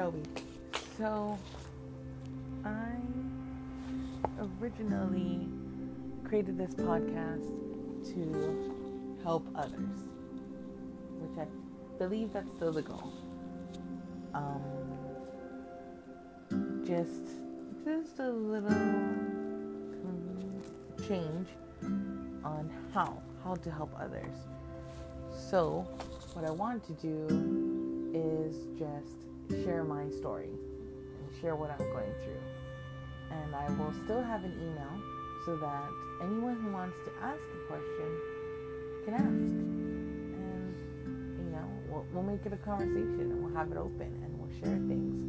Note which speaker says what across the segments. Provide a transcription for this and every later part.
Speaker 1: Shelby. So, I originally created this podcast to help others, which I believe that's still the goal. Um, just, just a little change on how how to help others. So, what I want to do is just share my story and share what I'm going through. And I will still have an email so that anyone who wants to ask a question can ask. And, you know, we'll, we'll make it a conversation and we'll have it open and we'll share things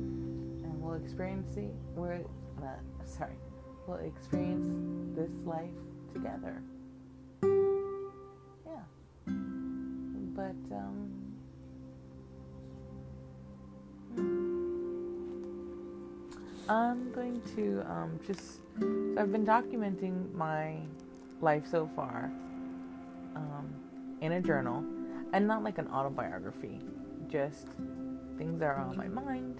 Speaker 1: and we'll experience it. We're, uh, sorry, we'll experience this life together. Yeah. But, um, I'm going to um, just. So I've been documenting my life so far um, in a journal, and not like an autobiography, just things that are on my mind,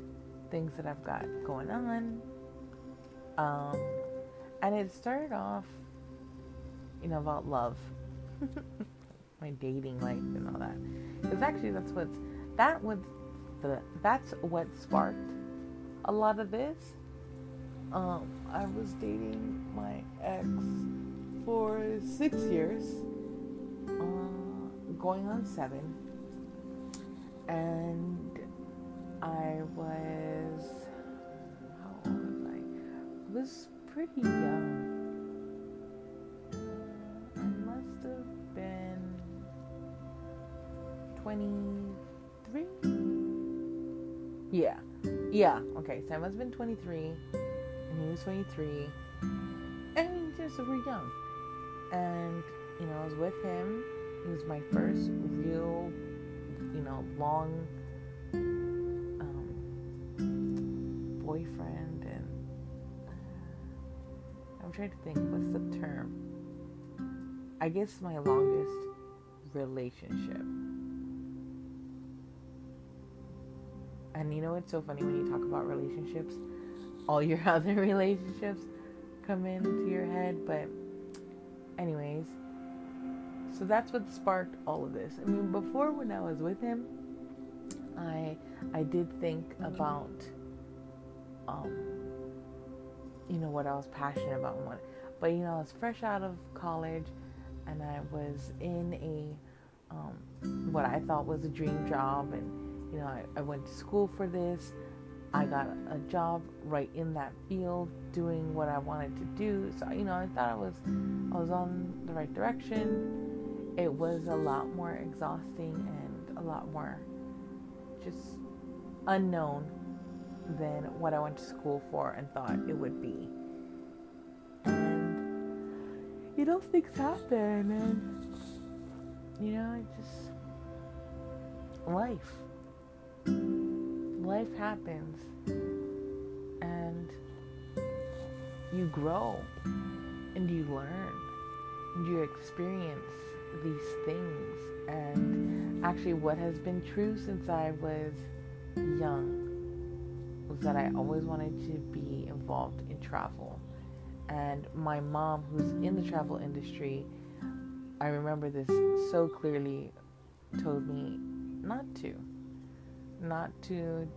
Speaker 1: things that I've got going on. Um, and it started off, you know, about love, my dating life, and all that. Because actually, that's what's that was the that's what sparked a lot of this. Um, I was dating my ex for six years, uh, going on seven, and I was how old was I? I was pretty young. I must have been twenty-three. Yeah. Yeah, okay, so I must have been 23, and he was 23, and just we were young. And, you know, I was with him. He was my first real, you know, long um, boyfriend, and I'm trying to think, what's the term? I guess my longest relationship. And you know it's so funny when you talk about relationships? All your other relationships come into your head. But, anyways, so that's what sparked all of this. I mean, before when I was with him, I I did think about, um, you know, what I was passionate about and what. But you know, I was fresh out of college, and I was in a um, what I thought was a dream job and you know, I, I went to school for this. I got a job right in that field doing what I wanted to do. So, you know, I thought I was I was on the right direction. It was a lot more exhausting and a lot more just unknown than what I went to school for and thought it would be. And you know, things happen and you know, it just life life happens and you grow and you learn and you experience these things. And actually what has been true since I was young was that I always wanted to be involved in travel. And my mom who's in the travel industry I remember this so clearly told me not to not to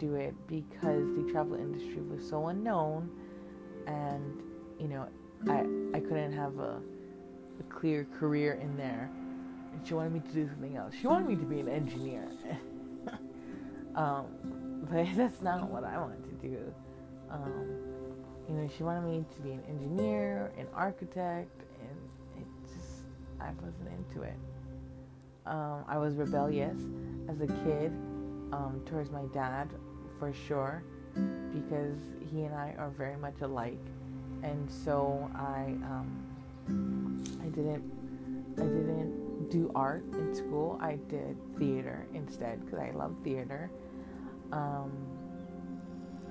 Speaker 1: do it because the travel industry was so unknown and you know I I couldn't have a, a clear career in there. And she wanted me to do something else. She wanted me to be an engineer. Um, but that's not what I wanted to do. Um, you know she wanted me to be an engineer an architect and it just I wasn't into it. Um, I was rebellious as a kid um, towards my dad for sure because he and I are very much alike, and so I um, I didn't I didn't do art in school. I did theater instead because I love theater. Um,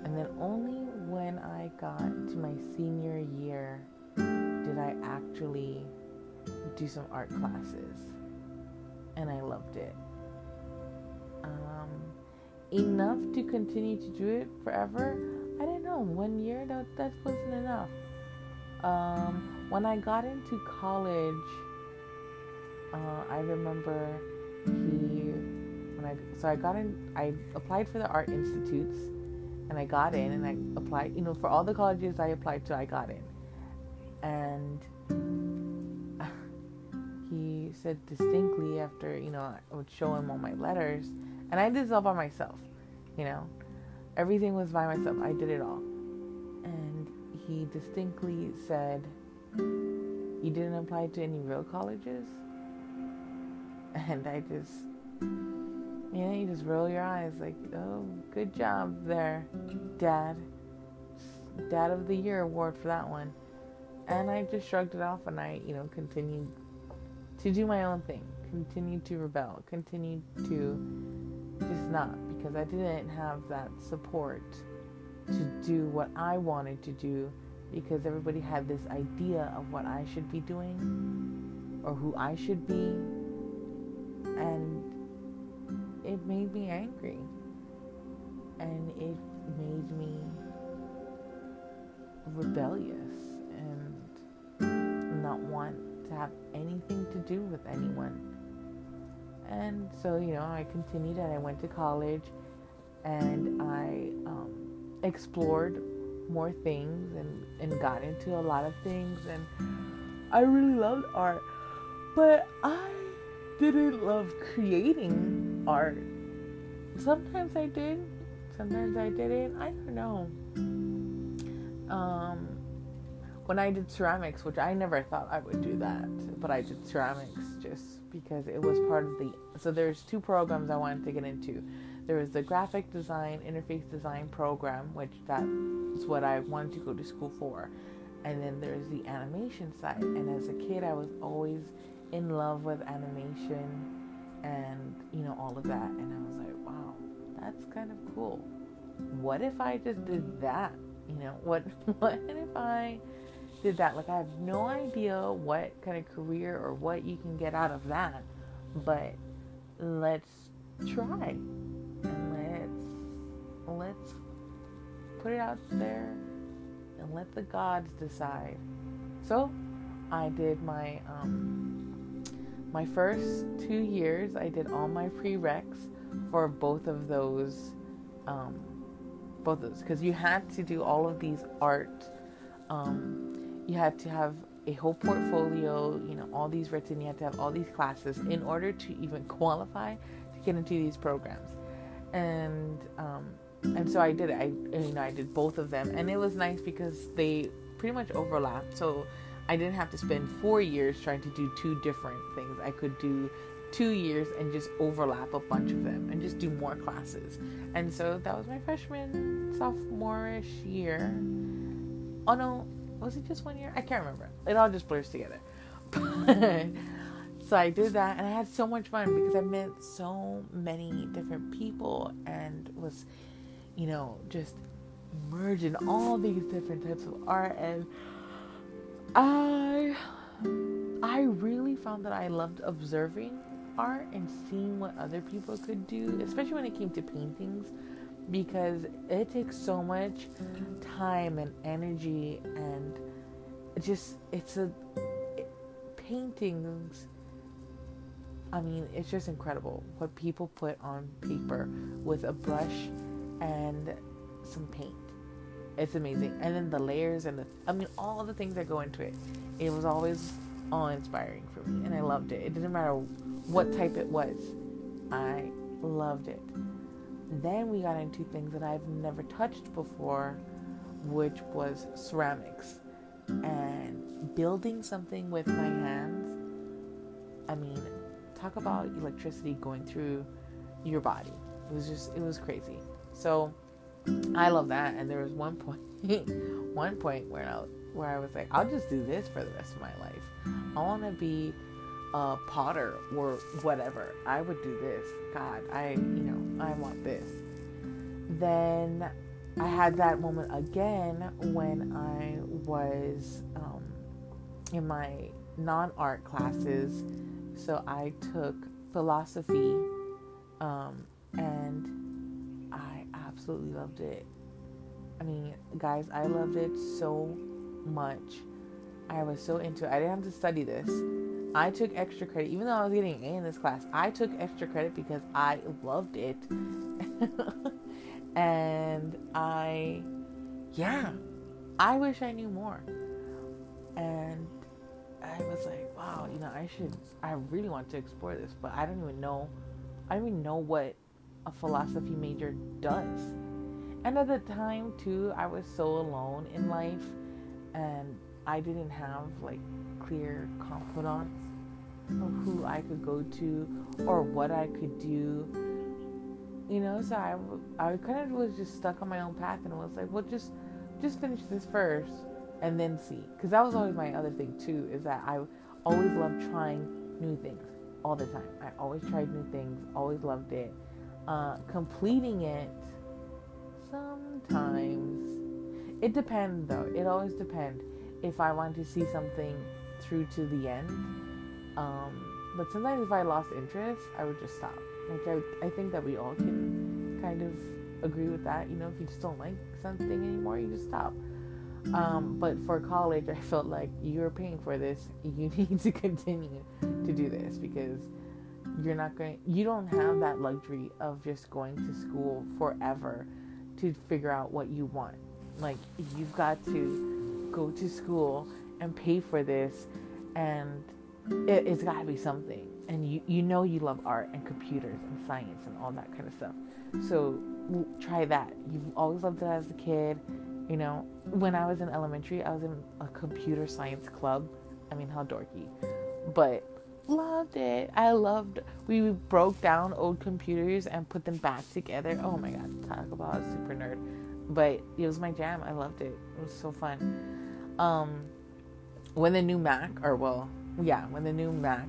Speaker 1: and then only when I got to my senior year did I actually do some art classes, and I loved it. Um, enough to continue to do it forever. I don't know. One year that that wasn't enough. Um, when I got into college, uh, I remember he when I so I got in. I applied for the art institutes, and I got in, and I applied. You know, for all the colleges I applied to, I got in, and he said distinctly after you know I would show him all my letters, and I did this all by myself. You know, everything was by myself. I did it all, and he distinctly said, "You didn't apply to any real colleges." And I just, you know, you just roll your eyes like, "Oh, good job there, Dad." Dad of the Year award for that one. And I just shrugged it off and I, you know, continued to do my own thing, continued to rebel, continued to just not because I didn't have that support to do what I wanted to do because everybody had this idea of what I should be doing or who I should be. And it made me angry. And it made me rebellious and not want to have anything to do with anyone. And so, you know, I continued and I went to college and I um, explored more things and, and got into a lot of things. And I really loved art, but I didn't love creating art. Sometimes I did, sometimes I didn't. I don't know. Um, when I did ceramics, which I never thought I would do that, but I did ceramics just because it was part of the. So there's two programs I wanted to get into. There was the graphic design, interface design program, which that's what I wanted to go to school for, and then there's the animation side. And as a kid, I was always in love with animation and you know all of that, and I was like, wow, that's kind of cool. What if I just did that? You know, what what if I did that. Like I have no idea what kind of career or what you can get out of that, but let's try and let's let's put it out there and let the gods decide. So I did my um my first two years I did all my prereqs for both of those um both of those because you had to do all of these art um you had to have a whole portfolio, you know, all these written, you had to have all these classes in order to even qualify to get into these programs. And um, and so I did it. I you know I did both of them, and it was nice because they pretty much overlapped. So I didn't have to spend four years trying to do two different things. I could do two years and just overlap a bunch of them and just do more classes. And so that was my freshman sophomore year. Oh no, was it just one year? I can't remember. It all just blurs together. so I did that and I had so much fun because I met so many different people and was, you know, just in all these different types of art and I I really found that I loved observing art and seeing what other people could do, especially when it came to paintings because it takes so much time and energy and just it's a it, paintings I mean it's just incredible what people put on paper with a brush and some paint. It's amazing. And then the layers and the I mean all the things that go into it it was always all inspiring for me and I loved it. It didn't matter what type it was I loved it then we got into things that I've never touched before, which was ceramics and building something with my hands. I mean, talk about electricity going through your body. It was just, it was crazy. So I love that. And there was one point, one point where I, where I was like, I'll just do this for the rest of my life. I want to be a potter or whatever, I would do this. God, I, you know, I want this. Then I had that moment again when I was um, in my non art classes. So I took philosophy um, and I absolutely loved it. I mean, guys, I loved it so much. I was so into it. I didn't have to study this. I took extra credit, even though I was getting A in this class. I took extra credit because I loved it. and I, yeah, I wish I knew more. And I was like, wow, you know, I should, I really want to explore this, but I don't even know, I don't even know what a philosophy major does. And at the time, too, I was so alone in life and I didn't have like clear confidants of who I could go to or what I could do. You know, so I, I kind of was just stuck on my own path and was like, well, just just finish this first and then see. Because that was always my other thing too, is that I always loved trying new things all the time. I always tried new things, always loved it. Uh, completing it sometimes it depends though. It always depends if I want to see something through to the end. Um, but sometimes if I lost interest, I would just stop. Like I, I think that we all can kind of agree with that. You know, if you just don't like something anymore, you just stop. Um, but for college, I felt like you're paying for this. You need to continue to do this because you're not going. You don't have that luxury of just going to school forever to figure out what you want. Like you've got to go to school and pay for this, and it, has got to be something. And you you know you love art and computers and science and all that kind of stuff. So try that. You've always loved it as a kid. You know, when I was in elementary, I was in a computer science club. I mean, how dorky. But loved it. I loved. We broke down old computers and put them back together. Oh my god, talk about a super nerd. But it was my jam. I loved it. It was so fun. Um, when the new Mac, or well, yeah, when the new Mac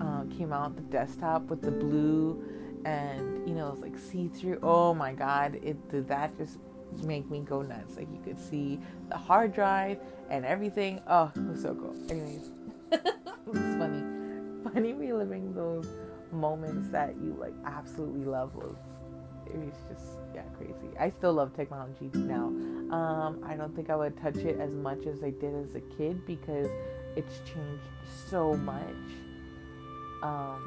Speaker 1: uh, came out, the desktop with the blue and you know it was like see through. Oh my god, it did that just make me go nuts. Like you could see the hard drive and everything. Oh, it was so cool. Anyways, it's funny, funny reliving those moments that you like absolutely love. Was it was just yeah crazy. I still love technology now. Um, I don't think I would touch it as much as I did as a kid because it's changed so much. Um,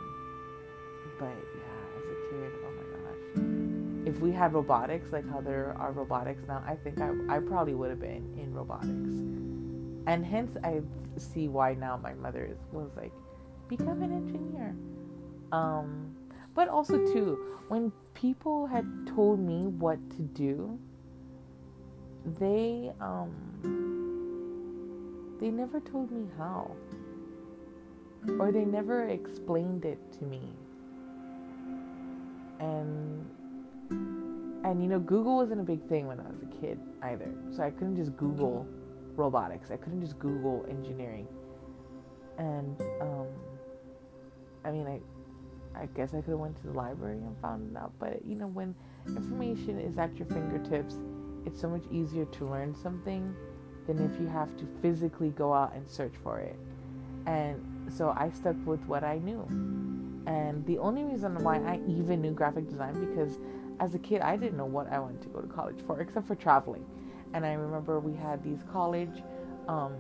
Speaker 1: but yeah, as a kid, oh my gosh. If we had robotics, like how there are robotics now, I think I, I probably would have been in robotics. And hence, I see why now my mother was like, become an engineer. Um, but also, too, when people had told me what to do, they, um, they never told me how. Or they never explained it to me. And and you know Google wasn't a big thing when I was a kid either. So I couldn't just Google robotics. I couldn't just Google engineering. And um I mean I I guess I could have went to the library and found it out, but you know when information is at your fingertips, it's so much easier to learn something than if you have to physically go out and search for it. And so I stuck with what I knew. And the only reason why I even knew graphic design because as a kid I didn't know what I wanted to go to college for except for traveling. And I remember we had these college um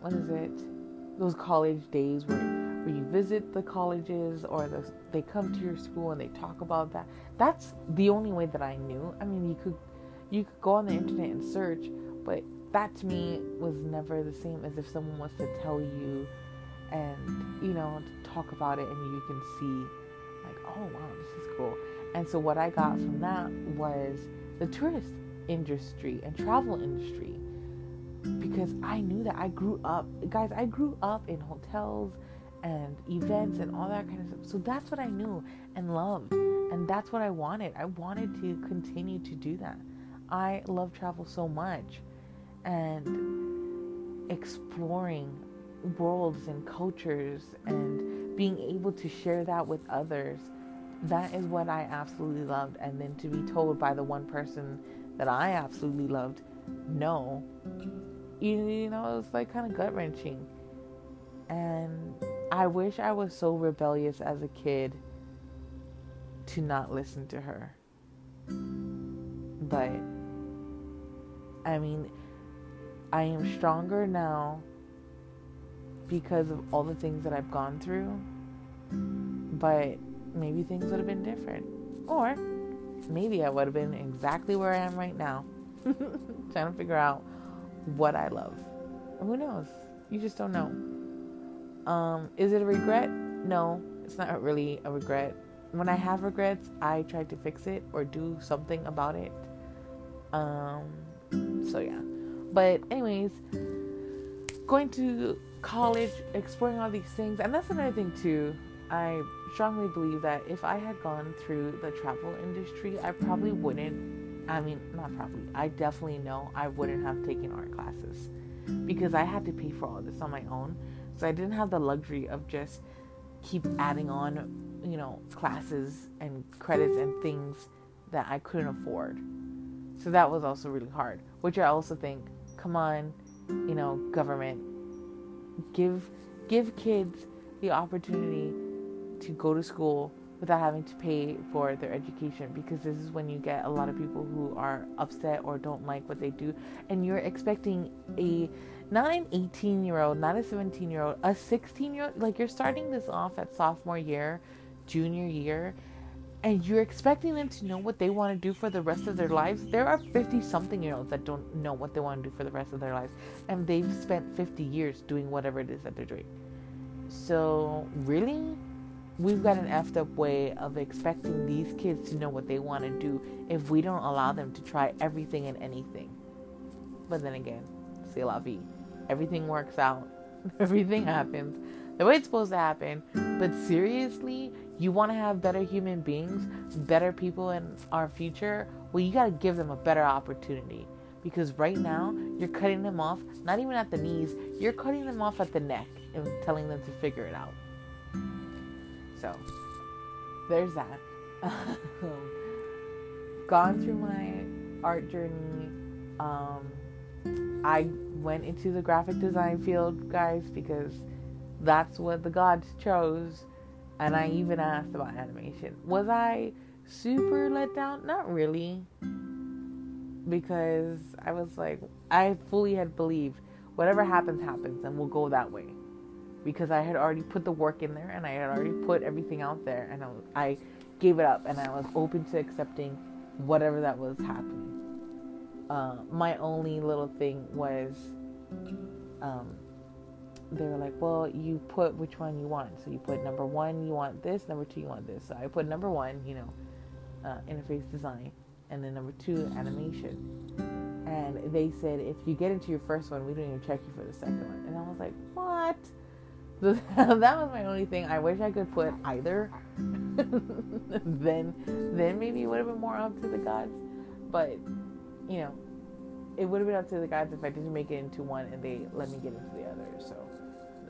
Speaker 1: what is it? Those college days where where you visit the colleges or the, they come to your school and they talk about that. That's the only way that I knew. I mean, you could you could go on the internet and search, but that to me was never the same as if someone was to tell you and you know talk about it and you can see like oh wow this is cool. And so what i got from that was the tourist industry and travel industry. Because i knew that i grew up guys i grew up in hotels and events and all that kind of stuff. So that's what i knew and loved. And that's what i wanted. I wanted to continue to do that. I love travel so much and exploring worlds and cultures and being able to share that with others that is what i absolutely loved. And then to be told by the one person that i absolutely loved no. You, you know it was like kind of gut wrenching and i wish i was so rebellious as a kid to not listen to her. But I mean, I am stronger now because of all the things that I've gone through. But maybe things would have been different. Or maybe I would have been exactly where I am right now, trying to figure out what I love. Who knows? You just don't know. Um, is it a regret? No, it's not really a regret. When I have regrets, I try to fix it or do something about it. Um, so yeah. But anyways, going to college, exploring all these things, and that's another thing too. I strongly believe that if I had gone through the travel industry, I probably wouldn't. I mean, not probably. I definitely know I wouldn't have taken art classes because I had to pay for all this on my own. So I didn't have the luxury of just keep adding on, you know, classes and credits and things that I couldn't afford. So that was also really hard, which I also think, come on, you know, government, give give kids the opportunity to go to school without having to pay for their education because this is when you get a lot of people who are upset or don't like what they do and you're expecting a not an 18 year old not a 17 year old a 16 year old like you're starting this off at sophomore year junior year and you're expecting them to know what they want to do for the rest of their lives there are 50 something year olds that don't know what they want to do for the rest of their lives and they've spent 50 years doing whatever it is that they're doing so really we've got an effed up way of expecting these kids to know what they want to do if we don't allow them to try everything and anything. But then again, c'est la vie. Everything works out, everything happens the way it's supposed to happen. But seriously, you want to have better human beings, better people in our future? Well, you got to give them a better opportunity. Because right now, you're cutting them off, not even at the knees, you're cutting them off at the neck and telling them to figure it out. So there's that. Gone through my art journey. Um, I went into the graphic design field, guys, because that's what the gods chose. And I even asked about animation. Was I super let down? Not really. Because I was like, I fully had believed whatever happens, happens, and we'll go that way because I had already put the work in there and I had already put everything out there and I, was, I gave it up and I was open to accepting whatever that was happening. Uh, my only little thing was um, they were like, well, you put which one you want. So you put number one, you want this, number two, you want this. So I put number one, you know, uh, interface design, and then number two, animation. And they said, if you get into your first one, we don't even check you for the second one. And I was like, what? that was my only thing. I wish I could put either. then, then maybe it would have been more up to the gods. But, you know, it would have been up to the gods if I didn't make it into one and they let me get into the other. So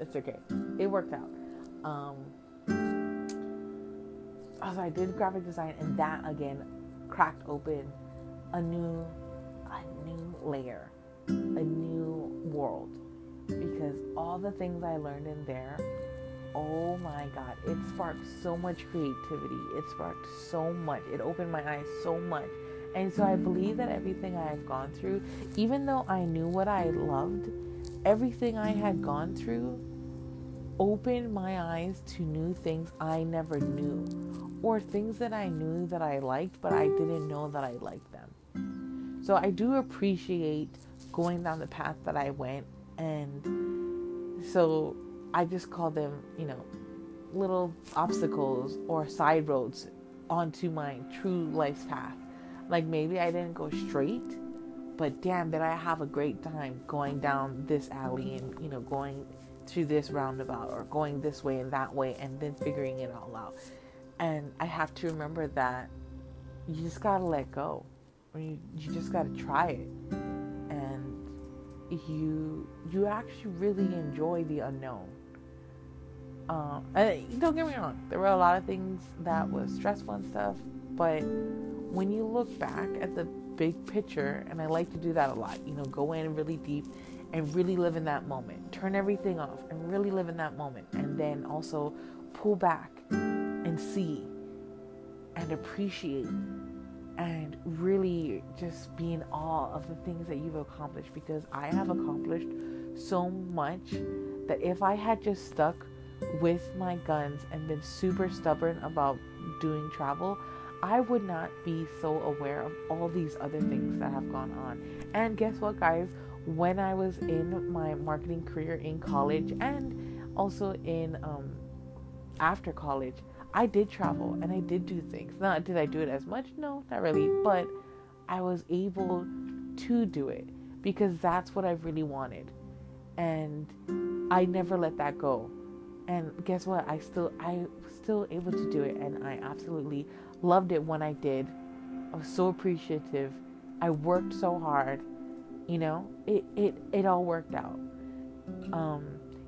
Speaker 1: it's okay. It worked out. Um, also, I did graphic design, and that again cracked open a new, a new layer, a new world because all the things I learned in there, oh my God, it sparked so much creativity. It sparked so much. It opened my eyes so much. And so I believe that everything I have gone through, even though I knew what I loved, everything I had gone through opened my eyes to new things I never knew, or things that I knew that I liked, but I didn't know that I liked them. So I do appreciate going down the path that I went and so I just call them, you know, little obstacles or side roads onto my true life's path. Like maybe I didn't go straight, but damn, did I have a great time going down this alley and, you know, going through this roundabout or going this way and that way and then figuring it all out. And I have to remember that you just gotta let go. You, you just gotta try it And you you actually really enjoy the unknown. Um, and don't get me wrong, there were a lot of things that was stressful and stuff, but when you look back at the big picture, and I like to do that a lot, you know, go in really deep and really live in that moment, turn everything off and really live in that moment, and then also pull back and see and appreciate and really just be in awe of the things that you've accomplished because I have accomplished so much that if I had just stuck with my guns and been super stubborn about doing travel, I would not be so aware of all these other things that have gone on. And guess what, guys? When I was in my marketing career in college and also in um, after college, I did travel and I did do things. Not did I do it as much? No, not really. But I was able to do it because that's what I really wanted. And I never let that go. And guess what? I still I was still able to do it and I absolutely loved it when I did. I was so appreciative. I worked so hard. You know, it it it all worked out. Um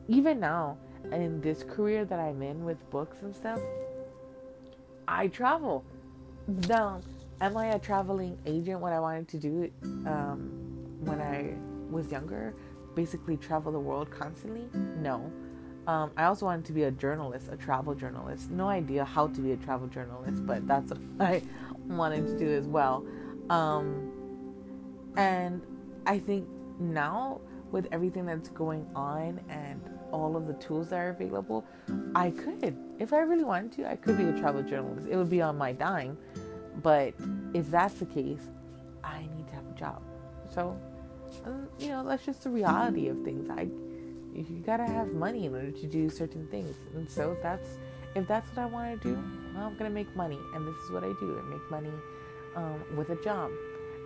Speaker 1: even now in this career that I'm in with books and stuff, I travel. Now, am I a traveling agent? What I wanted to do um, when I was younger, basically travel the world constantly? No. Um, I also wanted to be a journalist, a travel journalist. No idea how to be a travel journalist, but that's what I wanted to do as well. Um, and I think now, with everything that's going on and all of the tools that are available, I could, if I really wanted to, I could be a travel journalist. It would be on my dime. But if that's the case, I need to have a job. So, um, you know, that's just the reality of things. I, you gotta have money in order to do certain things, and so if that's if that's what I want to do. Well, I'm gonna make money, and this is what I do. I make money um, with a job,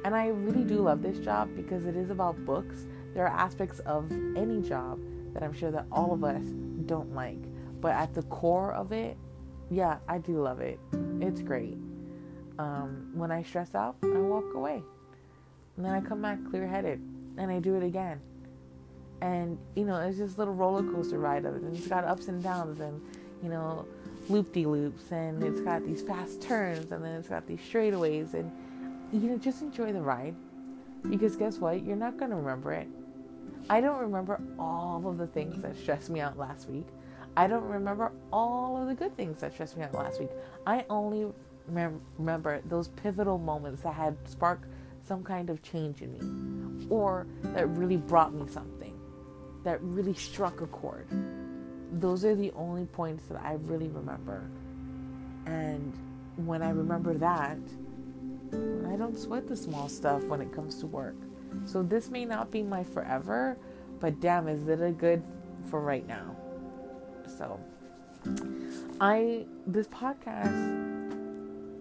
Speaker 1: and I really do love this job because it is about books. There are aspects of any job that I'm sure that all of us don't like. But at the core of it, yeah, I do love it. It's great. Um, when I stress out, I walk away. And then I come back clear headed and I do it again. And, you know, it's just a little roller coaster ride of it. And it's got ups and downs and, you know, loop de loops. And it's got these fast turns and then it's got these straightaways. And, you know, just enjoy the ride. Because guess what? You're not going to remember it. I don't remember all of the things that stressed me out last week. I don't remember all of the good things that stressed me out last week. I only mem- remember those pivotal moments that had sparked some kind of change in me or that really brought me something, that really struck a chord. Those are the only points that I really remember. And when I remember that, I don't sweat the small stuff when it comes to work. So this may not be my forever, but damn, is it a good for right now? So I this podcast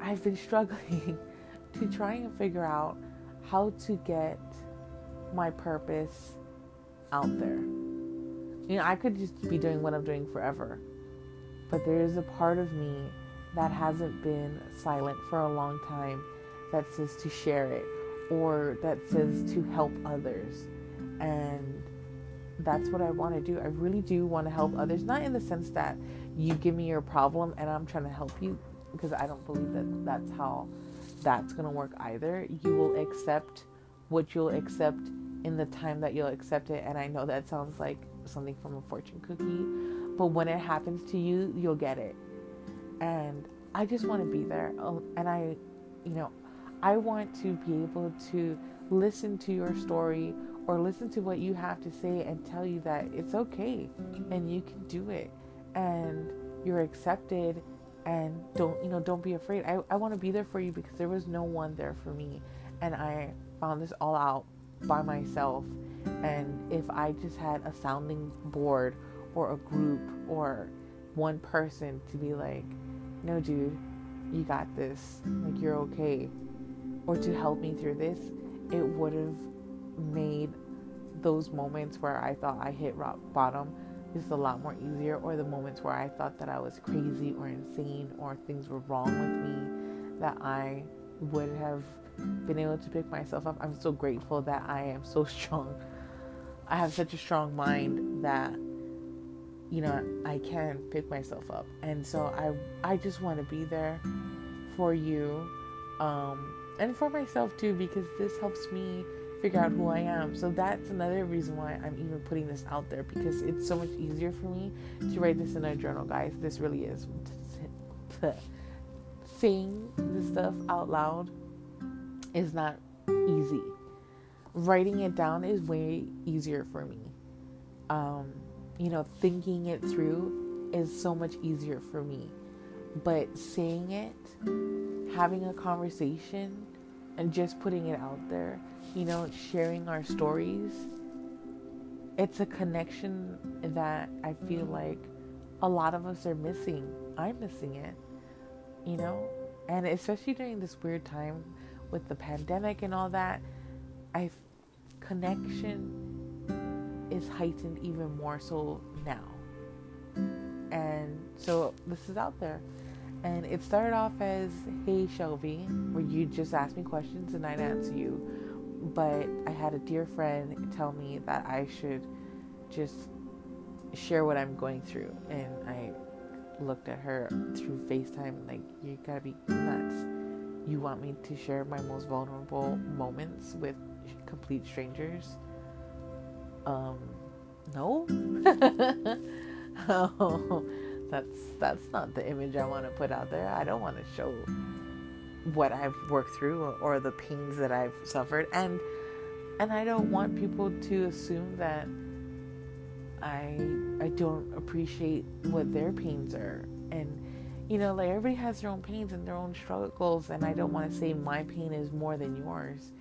Speaker 1: I've been struggling to try and figure out how to get my purpose out there. You know, I could just be doing what I'm doing forever. But there is a part of me that hasn't been silent for a long time that says to share it or that says to help others. And that's what I want to do. I really do want to help others, not in the sense that you give me your problem and I'm trying to help you, because I don't believe that that's how that's going to work either. You will accept what you'll accept in the time that you'll accept it. And I know that sounds like something from a fortune cookie, but when it happens to you, you'll get it. And I just want to be there. Oh, and I, you know, I want to be able to listen to your story or listen to what you have to say and tell you that it's okay and you can do it and you're accepted and don't you know don't be afraid. I, I want to be there for you because there was no one there for me and i found this all out by myself. And if i just had a sounding board or a group or one person to be like no dude you got this. Like you're okay or to help me through this, it would have made those moments where I thought I hit rock bottom just a lot more easier, or the moments where I thought that I was crazy or insane or things were wrong with me, that I would have been able to pick myself up. I'm so grateful that I am so strong. I have such a strong mind that you know I can pick myself up, and so I I just want to be there for you. Um, and for myself too because this helps me figure out who I am. So that's another reason why I'm even putting this out there because it's so much easier for me to write this in a journal, guys. This really is. Saying this stuff out loud is not easy. Writing it down is way easier for me. Um, you know, thinking it through is so much easier for me. But saying it, having a conversation, and just putting it out there, you know, sharing our stories, it's a connection that I feel like a lot of us are missing. I'm missing it, you know, and especially during this weird time with the pandemic and all that, I connection is heightened even more so now. And so this is out there. And it started off as, Hey Shelby, where you just ask me questions and I'd answer you. But I had a dear friend tell me that I should just share what I'm going through. And I looked at her through FaceTime, like, you gotta be nuts. You want me to share my most vulnerable moments with complete strangers? Um, no. oh, that's that's not the image I want to put out there. I don't want to show what I've worked through or the pains that I've suffered, and and I don't want people to assume that I I don't appreciate what their pains are. And you know like everybody has their own pains and their own struggles and I don't want to say my pain is more than yours.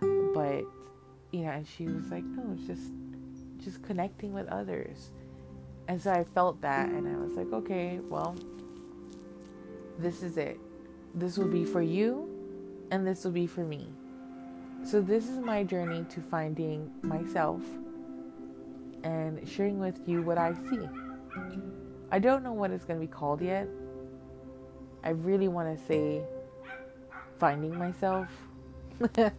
Speaker 1: But you know and she was like no it's just just connecting with others and so I felt that and I was like okay well this is it this will be for you and this will be for me so this is my journey to finding myself and sharing with you what I see. I don't know what it's going to be called yet. I really want to say finding myself, but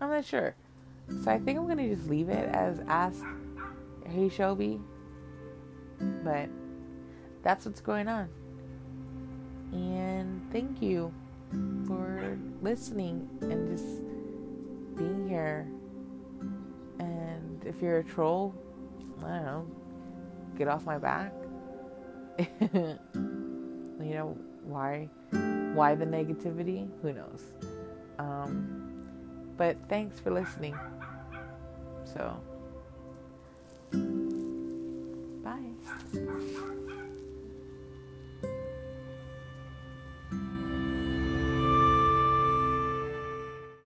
Speaker 1: I'm not sure. So I think I'm going to just leave it as Ask Hey Shelby. But that's what's going on. And thank you for listening and just being here And if you're a troll, I don't know, get off my back. you know, why why the negativity? Who knows? Um, but thanks for listening. So, bye.